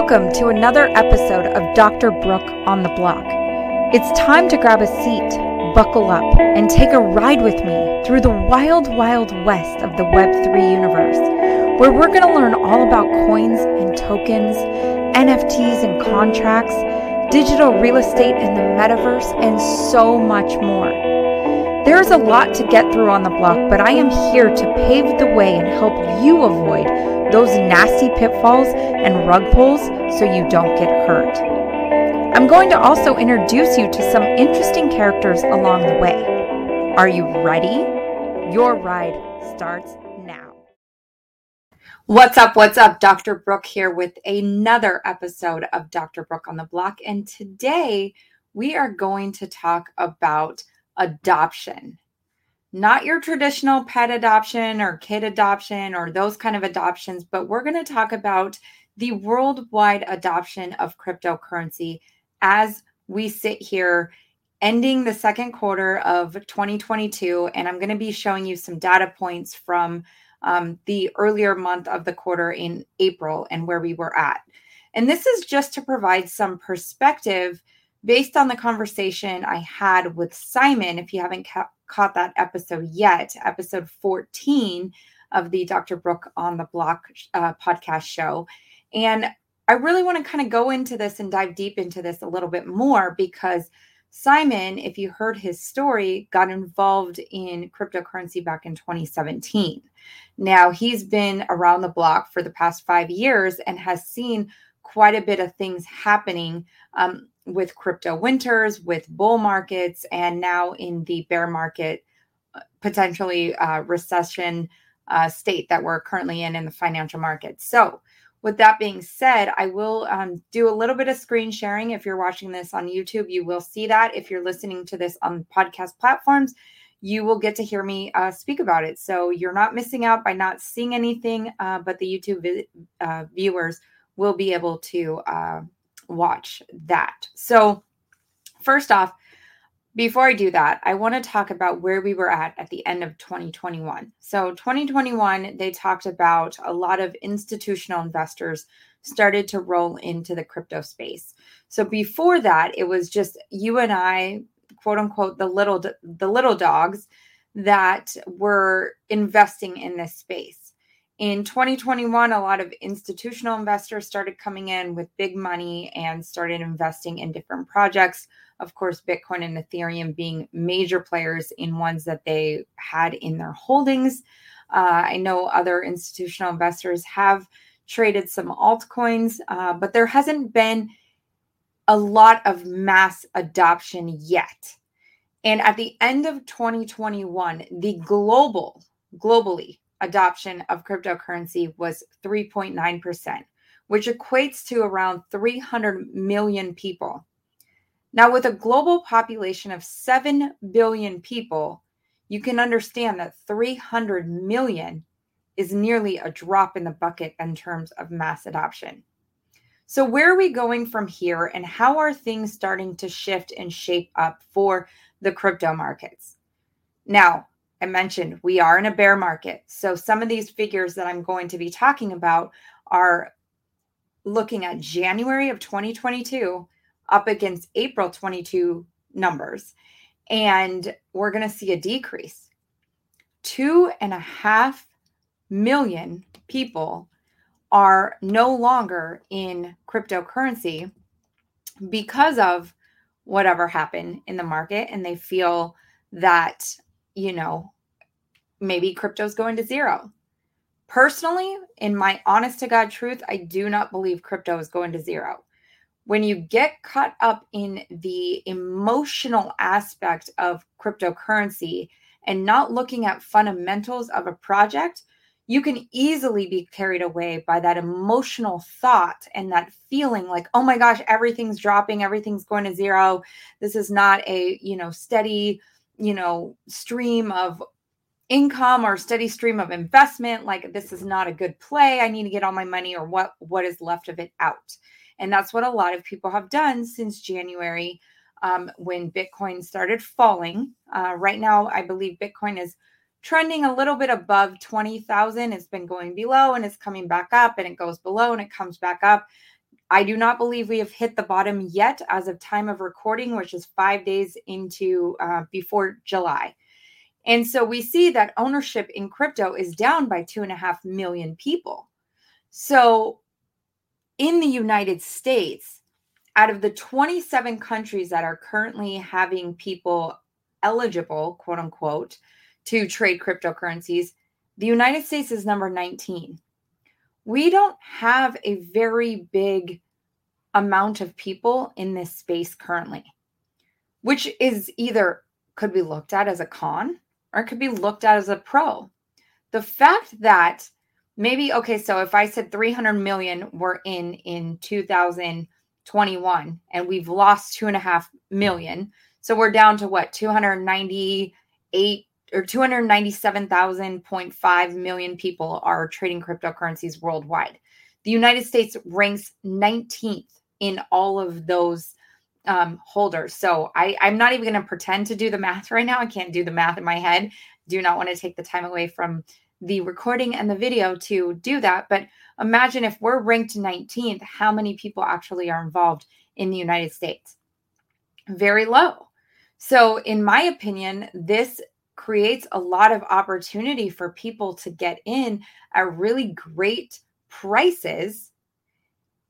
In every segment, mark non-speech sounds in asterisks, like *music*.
Welcome to another episode of Dr. Brooke on the Block. It's time to grab a seat, buckle up, and take a ride with me through the wild, wild west of the Web3 universe, where we're going to learn all about coins and tokens, NFTs and contracts, digital real estate in the metaverse, and so much more. There's a lot to get through on the block, but I am here to pave the way and help you avoid those nasty pitfalls and rug pulls so you don't get hurt. I'm going to also introduce you to some interesting characters along the way. Are you ready? Your ride starts now. What's up? What's up? Dr. Brooke here with another episode of Dr. Brooke on the Block. And today we are going to talk about adoption. Not your traditional pet adoption or kid adoption or those kind of adoptions, but we're going to talk about the worldwide adoption of cryptocurrency as we sit here ending the second quarter of 2022. And I'm going to be showing you some data points from um, the earlier month of the quarter in April and where we were at. And this is just to provide some perspective based on the conversation I had with Simon, if you haven't ca- caught that episode yet, episode 14 of the Dr. Brooke on the Block uh, podcast show. And I really want to kind of go into this and dive deep into this a little bit more because Simon, if you heard his story, got involved in cryptocurrency back in 2017. Now, he's been around the block for the past five years and has seen quite a bit of things happening um, with crypto winters, with bull markets, and now in the bear market, uh, potentially uh, recession uh, state that we're currently in in the financial markets. So, with that being said, I will um, do a little bit of screen sharing. If you're watching this on YouTube, you will see that. If you're listening to this on podcast platforms, you will get to hear me uh, speak about it. So you're not missing out by not seeing anything, uh, but the YouTube vi- uh, viewers will be able to uh, watch that. So, first off, before I do that, I want to talk about where we were at at the end of 2021. So, 2021, they talked about a lot of institutional investors started to roll into the crypto space. So, before that, it was just you and I, quote unquote, the little the little dogs that were investing in this space. In 2021, a lot of institutional investors started coming in with big money and started investing in different projects. Of course, Bitcoin and Ethereum being major players in ones that they had in their holdings. Uh, I know other institutional investors have traded some altcoins, uh, but there hasn't been a lot of mass adoption yet. And at the end of 2021, the global, globally, adoption of cryptocurrency was 3.9%, which equates to around 300 million people. Now, with a global population of 7 billion people, you can understand that 300 million is nearly a drop in the bucket in terms of mass adoption. So, where are we going from here, and how are things starting to shift and shape up for the crypto markets? Now, I mentioned we are in a bear market. So some of these figures that I'm going to be talking about are looking at January of 2022 up against April 22 numbers. And we're going to see a decrease. Two and a half million people are no longer in cryptocurrency because of whatever happened in the market. And they feel that you know, maybe crypto's going to zero. Personally, in my honest to God truth, I do not believe crypto is going to zero. When you get caught up in the emotional aspect of cryptocurrency and not looking at fundamentals of a project, you can easily be carried away by that emotional thought and that feeling like oh my gosh everything's dropping everything's going to zero this is not a you know steady you know, stream of income or steady stream of investment like this is not a good play i need to get all my money or what what is left of it out. And that's what a lot of people have done since january um, when bitcoin started falling. Uh, right now i believe bitcoin is trending a little bit above 20000 it's been going below and it's coming back up and it goes below and it comes back up I do not believe we have hit the bottom yet as of time of recording, which is five days into uh, before July. And so we see that ownership in crypto is down by two and a half million people. So in the United States, out of the 27 countries that are currently having people eligible, quote unquote, to trade cryptocurrencies, the United States is number 19. We don't have a very big amount of people in this space currently, which is either could be looked at as a con or it could be looked at as a pro. The fact that maybe, okay, so if I said 300 million were in in 2021 and we've lost two and a half million, so we're down to what 298 or 297,000.5 million people are trading cryptocurrencies worldwide. The United States ranks 19th in all of those um, holders. So I, I'm not even going to pretend to do the math right now. I can't do the math in my head. Do not want to take the time away from the recording and the video to do that. But imagine if we're ranked 19th, how many people actually are involved in the United States? Very low. So, in my opinion, this creates a lot of opportunity for people to get in at really great prices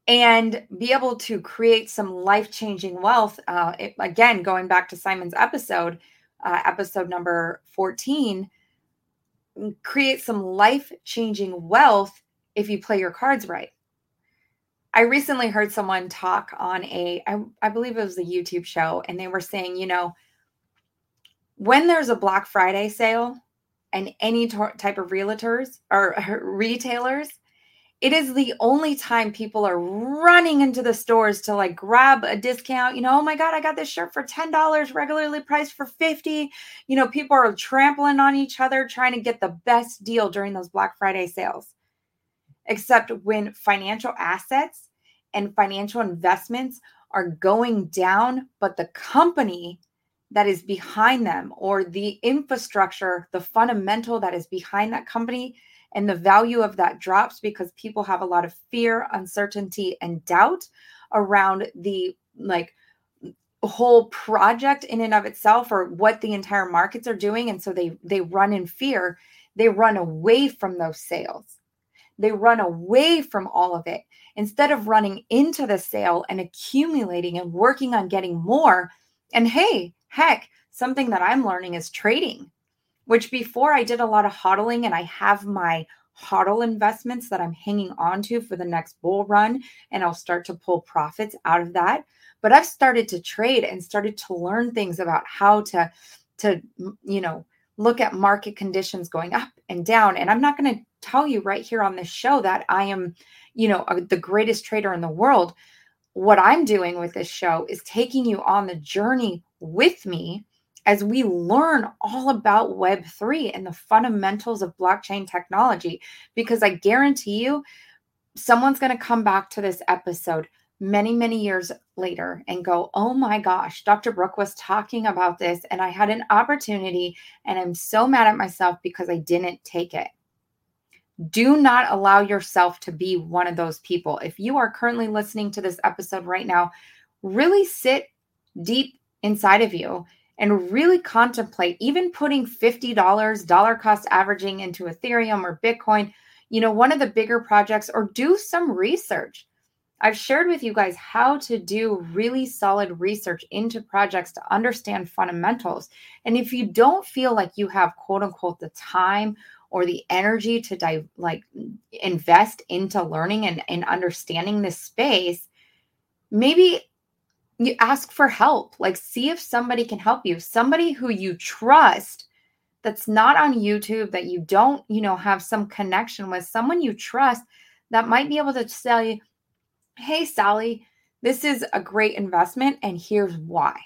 and be able to create some life changing wealth. Uh, it, again, going back to Simon's episode, uh, episode number 14, mm, create some life changing wealth if you play your cards right. I recently heard someone talk on a, I, I believe it was a YouTube show, and they were saying, you know, when there's a Black Friday sale and any t- type of realtors or *laughs* retailers it is the only time people are running into the stores to like grab a discount. You know oh my god i got this shirt for $10 regularly priced for 50 you know people are trampling on each other trying to get the best deal during those black friday sales. Except when financial assets and financial investments are going down but the company that is behind them or the infrastructure the fundamental that is behind that company and the value of that drops because people have a lot of fear, uncertainty, and doubt around the like whole project in and of itself or what the entire markets are doing. And so they they run in fear. They run away from those sales. They run away from all of it. Instead of running into the sale and accumulating and working on getting more and hey heck something that i'm learning is trading which before I did a lot of hodling and I have my hodl investments that I'm hanging on to for the next bull run and I'll start to pull profits out of that. But I've started to trade and started to learn things about how to to you know look at market conditions going up and down and I'm not going to tell you right here on this show that I am you know the greatest trader in the world. What I'm doing with this show is taking you on the journey with me as we learn all about Web3 and the fundamentals of blockchain technology. Because I guarantee you, someone's going to come back to this episode many, many years later and go, Oh my gosh, Dr. Brooke was talking about this, and I had an opportunity, and I'm so mad at myself because I didn't take it. Do not allow yourself to be one of those people. If you are currently listening to this episode right now, really sit deep inside of you and really contemplate even putting $50 cost averaging into Ethereum or Bitcoin, you know, one of the bigger projects, or do some research. I've shared with you guys how to do really solid research into projects to understand fundamentals. And if you don't feel like you have quote unquote the time or the energy to dive, like invest into learning and, and understanding this space, maybe you ask for help. Like see if somebody can help you. Somebody who you trust that's not on youtube that you don't you know have some connection with someone you trust that might be able to tell you hey sally this is a great investment and here's why.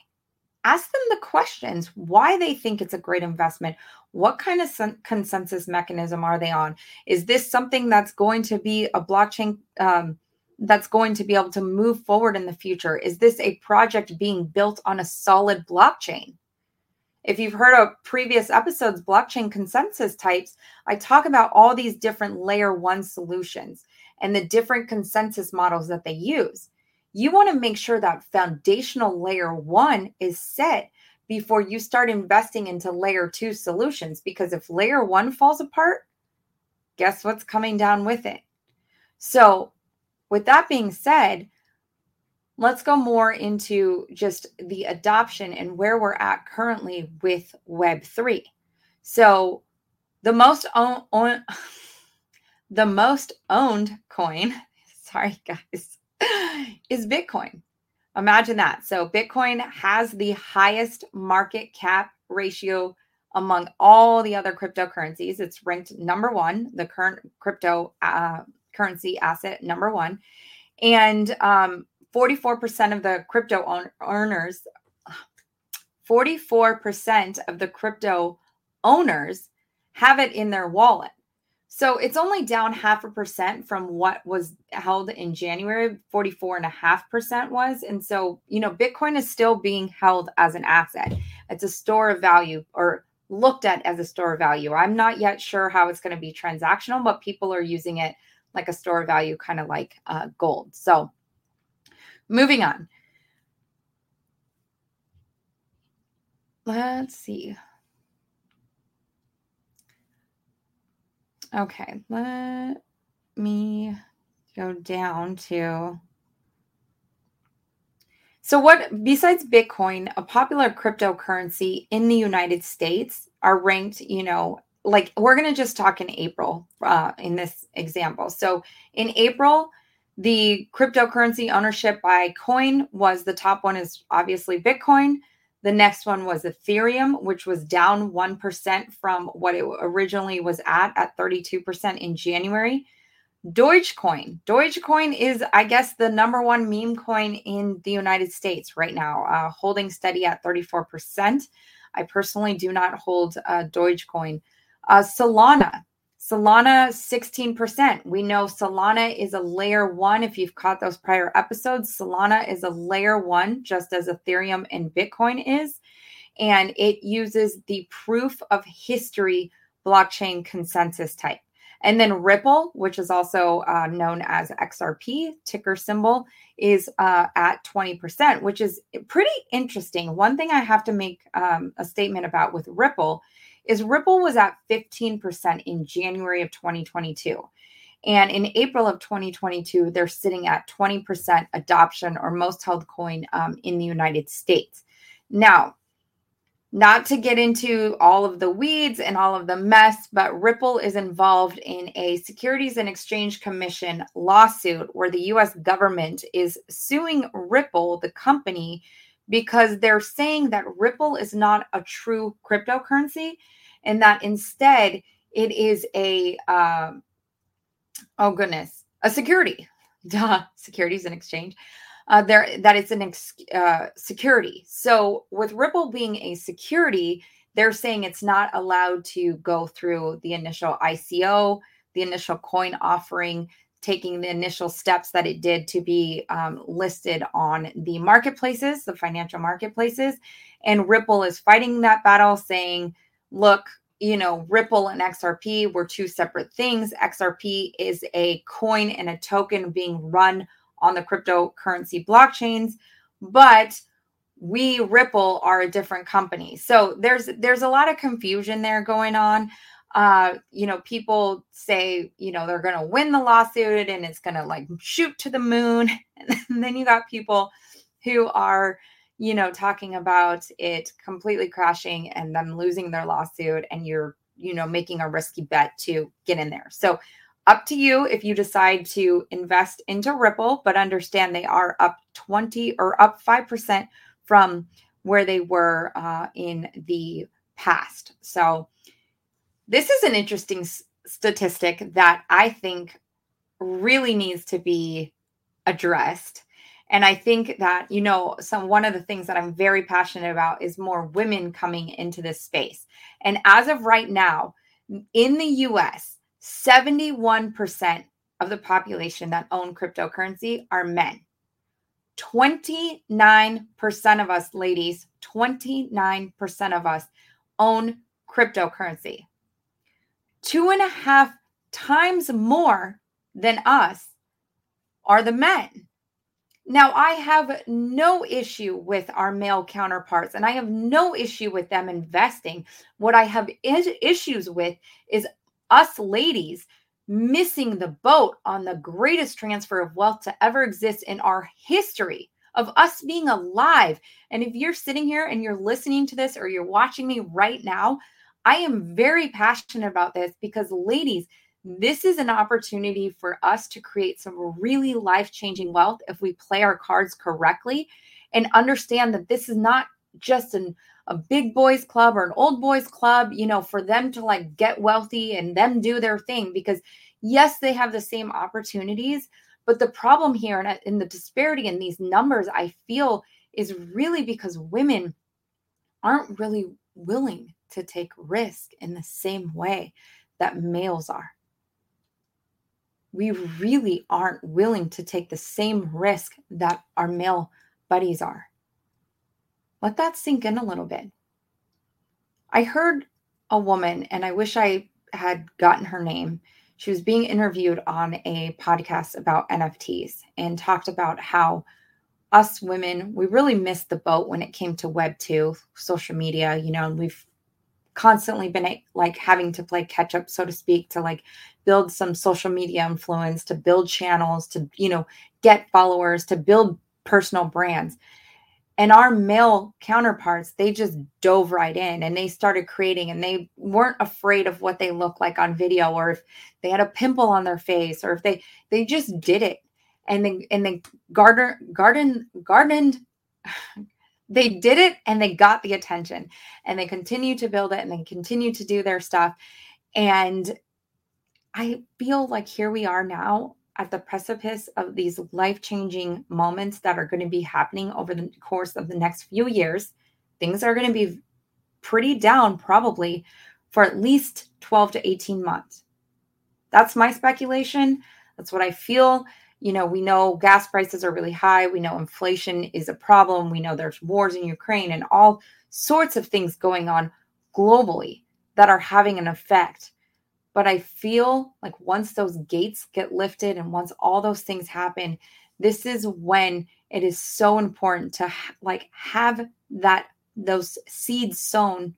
Ask them the questions why they think it's a great investment. What kind of consensus mechanism are they on? Is this something that's going to be a blockchain um, that's going to be able to move forward in the future? Is this a project being built on a solid blockchain? If you've heard of previous episodes, blockchain consensus types, I talk about all these different layer one solutions and the different consensus models that they use. you want to make sure that foundational layer one is set before you start investing into layer two solutions. Because if layer one falls apart, guess what's coming down with it? So, with that being said, let's go more into just the adoption and where we're at currently with Web3. So, the most own, own *laughs* the most owned coin, *laughs* sorry guys, *laughs* is Bitcoin. Imagine that. So Bitcoin has the highest market cap ratio among all the other cryptocurrencies. It's ranked number one, the current crypto uh, currency asset number one. And um, 44% of the crypto own- earners, 44% of the crypto owners have it in their wallet. So it's only down half a percent from what was held in January, 44.5% was. And so, you know, Bitcoin is still being held as an asset. It's a store of value or looked at as a store of value. I'm not yet sure how it's going to be transactional, but people are using it like a store value, kind of like uh, gold. So moving on. Let's see. Okay, let me go down to. So, what besides Bitcoin, a popular cryptocurrency in the United States are ranked, you know, like we're going to just talk in April uh, in this example. So, in April, the cryptocurrency ownership by coin was the top one is obviously Bitcoin. The next one was Ethereum, which was down 1% from what it originally was at, at 32% in January. Dogecoin. Dogecoin is, I guess, the number one meme coin in the United States right now, uh, holding steady at 34%. I personally do not hold uh, Dogecoin. Uh, Solana. Solana 16%. We know Solana is a layer one. If you've caught those prior episodes, Solana is a layer one, just as Ethereum and Bitcoin is. And it uses the proof of history blockchain consensus type. And then Ripple, which is also uh, known as XRP, ticker symbol, is uh, at 20%, which is pretty interesting. One thing I have to make um, a statement about with Ripple is Ripple was at 15% in January of 2022. And in April of 2022, they're sitting at 20% adoption or most held coin um, in the United States. Now, not to get into all of the weeds and all of the mess, but Ripple is involved in a Securities and Exchange Commission lawsuit where the US government is suing Ripple, the company, because they're saying that Ripple is not a true cryptocurrency and that instead it is a um, oh goodness a security *laughs* duh securities and exchange uh, there that it's an ex- uh, security. So with ripple being a security they're saying it's not allowed to go through the initial ico the initial coin offering taking the initial steps that it did to be um, listed on the marketplaces the financial marketplaces and ripple is fighting that battle saying look, you know, Ripple and XRP were two separate things. XRP is a coin and a token being run on the cryptocurrency blockchains, but we Ripple are a different company. So there's there's a lot of confusion there going on. Uh, you know, people say, you know, they're going to win the lawsuit and it's going to like shoot to the moon. *laughs* And then you got people who are you know, talking about it completely crashing and them losing their lawsuit and you're, you know, making a risky bet to get in there. So, up to you if you decide to invest into Ripple, but understand they are up 20 or up 5% from where they were uh, in the past. So, this is an interesting s- statistic that I think really needs to be addressed. And i think that you know some one of the things that i'm very passionate about is more women coming into this space. And as of right now in the us 71% of the population that own cryptocurrency are men. 29% of us ladies 29% of us own cryptocurrency two and a half times more than us are the men Now, I have no issue with our male counterparts and I have no issue with them investing. What I have is- issues with is us ladies missing the boat on the greatest transfer of wealth to ever exist in our history of us being alive. And if you're sitting here and you're listening to this or you're watching me right now, I am very passionate about this because, ladies, this is an opportunity for us to create some really life changing wealth if we play our cards correctly and understand that this is not just an a big boys club or an old boys club, you know, for them to like get wealthy and them do their thing because yes, they have the same opportunities, but the problem here and uh, in the disparity in these numbers I feel is really because women aren't really willing to take risk in the same way that males are we really aren't willing to take the same risk that our male buddies are. Let that sink in a little bit. I heard a woman, and I wish I had gotten her name. She was being interviewed on a podcast about NFTs and talked about how us women, we really missed the boat when it came to Web 2, social media, you know, and we've constantly been like having to play catch up so to speak to like build some social media influence to build channels to you know get followers to build personal brands. And our male counterparts they just dove right in and they started creating and they weren't afraid of what they look like on video or if they had a pimple on their face or if they they just did it. And they and they garden garden gardened they did it and they got the attention and they continue to build it and they continue to do their stuff. And i feel like here we are now at the precipice of these life-changing moments that are going to be happening over the course of the next few years. Things are going to be pretty down probably for at least 12 to 18 months. That's my speculation. That's what i feel you know, we know gas prices are really high. We know inflation is a problem. We know there's wars in Ukraine and all sorts of things going on globally that are having an effect. But I feel like once those gates get lifted and once all those things happen, this is when it is so important to like have that those seeds sown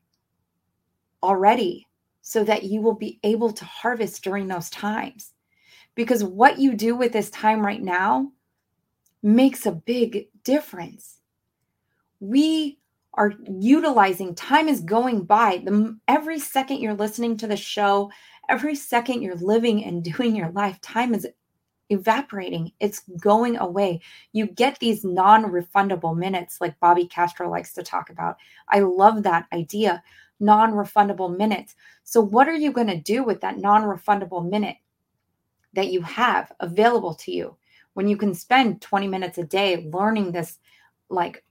already so that you will be able to harvest during those times because what you do with this time right now makes a big difference. We are utilizing time is going by. The every second you're listening to the show every second you're living and *laughs* doing your life time is evaporating. It's going away. You get these non-refundable minutes like bobby castro likes to talk about. I love that idea non-refundable minutes. So what are you going to do with that non-refundable minute that you have available to you. When you can spend 20 minutes a day learning this like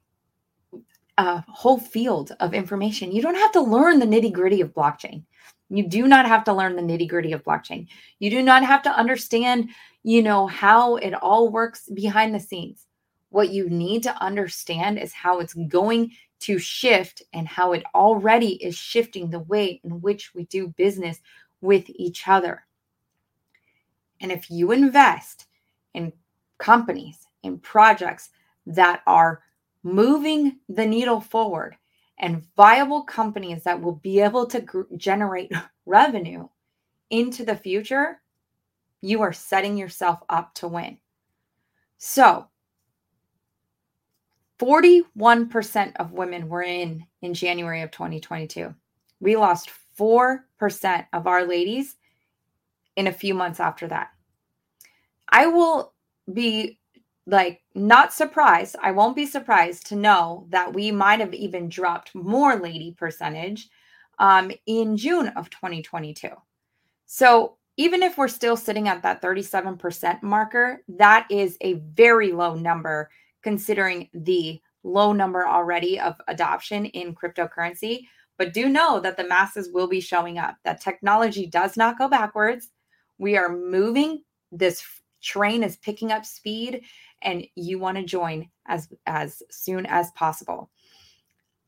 a whole field of information you don't have to learn the nitty gritty of blockchain. You do not have to learn the nitty gritty of blockchain. You do not have to understand you know how it all works behind the scenes. What you need to understand is how it's going to shift and how it already is shifting the way in which we do business with each other and if you invest in companies, in projects that are moving the needle forward and viable companies that will be able to gr- generate *laughs* revenue into the future, you are setting yourself up to win. So, 41% of women were in in January of 2022. We lost 4% of our ladies in a few months after that. I will be like not surprised. I won't be surprised to know that we might have even dropped more lady percentage um, in June of 2022. So even if we're still sitting at that 37% marker, that is a very low number considering the low number already of adoption in cryptocurrency. But do know that the masses will be showing up, that technology does not go backwards. We are moving. This train is picking up speed and you want to join as as soon as possible.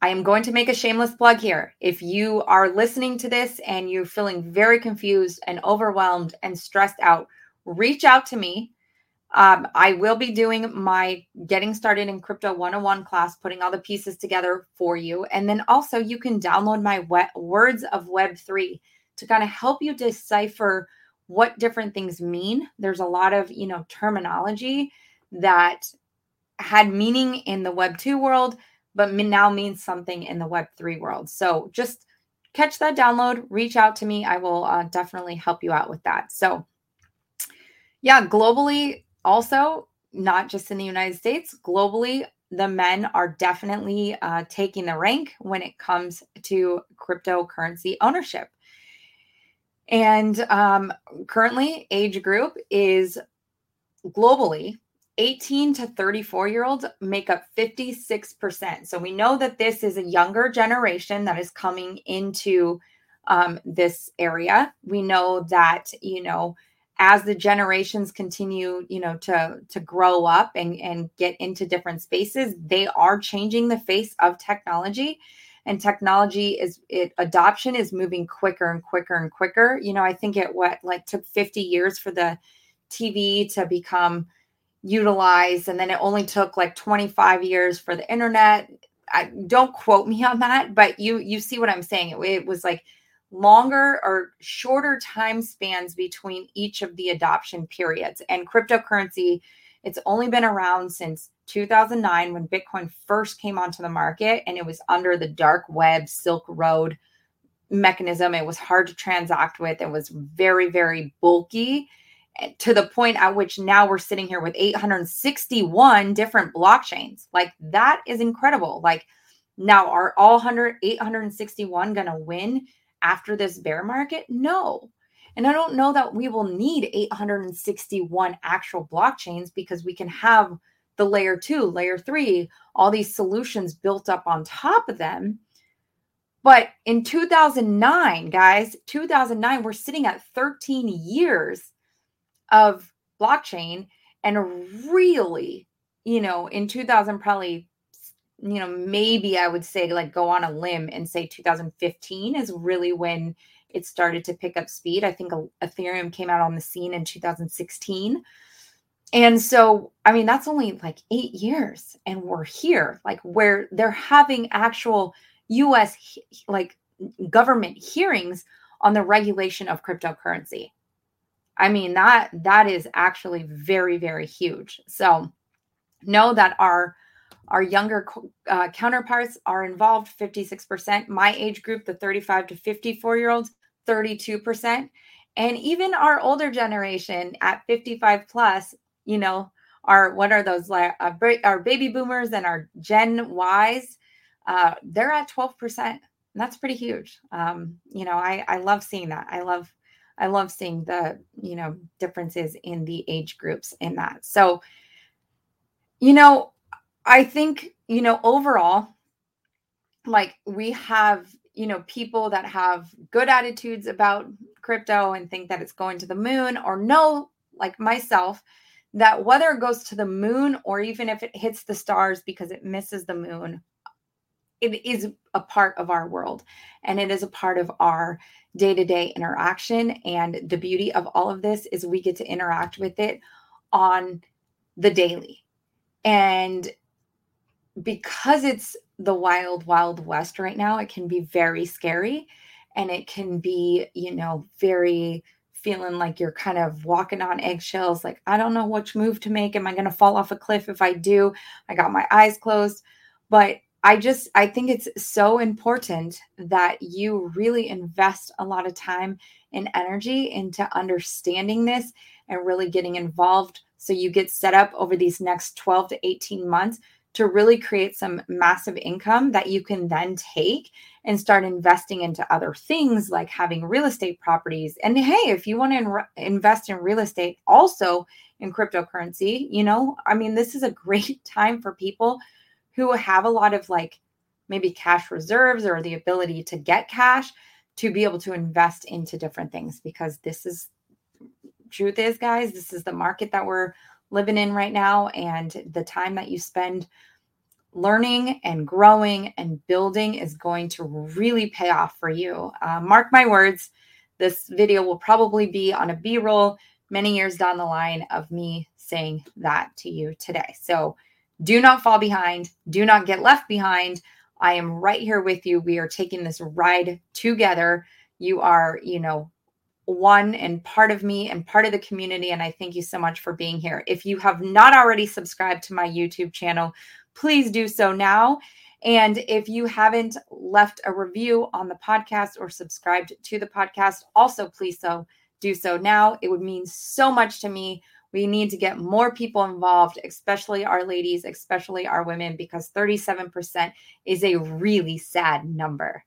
I am going to make a shameless plug here. If you are listening to this and you're feeling very confused and overwhelmed and stressed out, reach out to me. Um, I will be doing my getting started in crypto 101 class, putting all the pieces together for you. And then also, you can download my words of Web3 to kind of help you decipher what different things mean. There's a lot of, you know, terminology that had meaning in the Web 2 world, but now means something in the Web 3 world. So just catch that download, reach out to me. I will uh, definitely help you out with that. So, yeah, globally, also, not just in the United States, globally, the men are definitely uh, taking the rank when it comes to cryptocurrency ownership. And um, currently, age group is globally 18 to 34 year olds make up 56%. So we know that this is a younger generation that is coming into um, this area. We know that, you know, as the generations continue, you know, to to grow up and and get into different spaces, they are changing the face of technology and technology is it adoption is moving quicker and quicker and quicker. You know, I think it what like took 50 years for the TV to become utilized and then it only took like 25 years for the internet. I don't quote me on that, but you you see what I'm saying. It, it was like longer or shorter time spans between each of the adoption periods. And cryptocurrency, it's only been around since 2009 when Bitcoin first came onto the market and it was under the dark web Silk Road mechanism. It was hard to transact with, it was very, very bulky eh, to the point at which now we're sitting here with 861 different blockchains. Like that is incredible. Like now are all 100 861 going to win after this bear market? No. And I don't know that we will need 861 actual blockchains because we can have the layer two, layer three, all these solutions built up on top of them. But in 2009, guys, 2009, we're sitting at 13 years of blockchain. And really, you know, in 2000, probably, you know, maybe I would say like go on a limb and say 2015 is really when it started to pick up speed. I think Ethereum came out on the scene in 2016. And so, I mean, that's only like eight years, and we're here, like where they're having actual US like government hearings on the regulation of cryptocurrency. I mean, that that is actually very, very huge. So know that our our younger uh, counterparts are involved 56%. My age group, the 35 to 54 year olds, 32%. And even our older generation at 55 plus, you know, our what are those like uh, our baby boomers and our Gen Ys, uh, they're at 12%. And that's pretty huge. Um, you know, I I love seeing that. I love I love seeing the, you know, differences in the age groups in that. So, you know, I think, you know, overall, like we have, you know, people that have good attitudes about crypto and think that it's going to the moon or no, like myself, that whether it goes to the moon or even if it hits the stars because it misses the moon, it is a part of our world and it is a part of our day to day interaction. And the beauty of all of this is we get to interact with it on the daily. And because it's the wild, wild west right now, it can be very scary and it can be, you know, very feeling like you're kind of walking on eggshells. Like, I don't know which move to make. Am I going to fall off a cliff if I do? I got my eyes closed. But I just, I think it's so important that you really invest a lot of time and energy into understanding this and really getting involved. So you get set up over these next 12 to 18 months to really create some massive income that you can then take and start investing into other things like having real estate properties. And hey, if you want to in- invest in real estate, also in cryptocurrency, you know, I mean, this is a great *laughs* time for people who have a lot of like maybe cash reserves or the ability to get cash to be able to invest into different things because this is truth is guys this is the market that we're living in right now and the time that you spend learning and growing and building is going to really pay off for you. Uh, mark my words, this video will probably be on a B roll many years down the line of me saying that to you today. So do not fall behind, do not get left behind. I am right here with you. We are taking this ride together. You are, you know, one and part of me and part of the community. And I thank you so much for being here. If you have not already subscribed to my YouTube channel, please do so now. And if you haven't left a review on the podcast or subscribed to the podcast, also please so do so now. It would mean so much to me. We need to get more people involved, especially our ladies, especially our women, because 37% is a really sad number.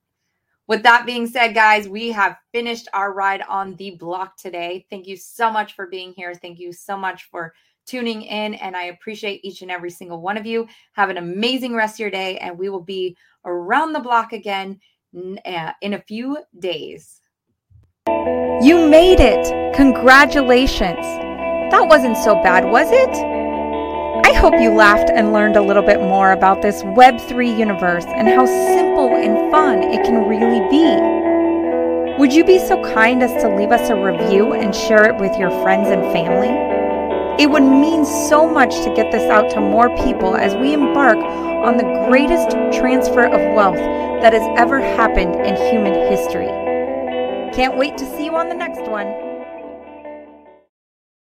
With that being said, guys, we have finished our ride on the block today. Thank you so much for being here. Thank you so much for tuning in, and I appreciate each and every single one of you. Have an amazing rest of your day, and we will be around the block again uh, in a few days. You made it! Congratulations! That wasn't so bad, was it? I hope you laughed and learned a little bit more about this Web3 universe and how simple and fun it can really be. Would you be so kind as to leave us a review and share it with your friends and family? It would mean so much to get this out to more people as we embark on the greatest transfer of wealth that has ever happened in human history. Can't wait to see you on the next one.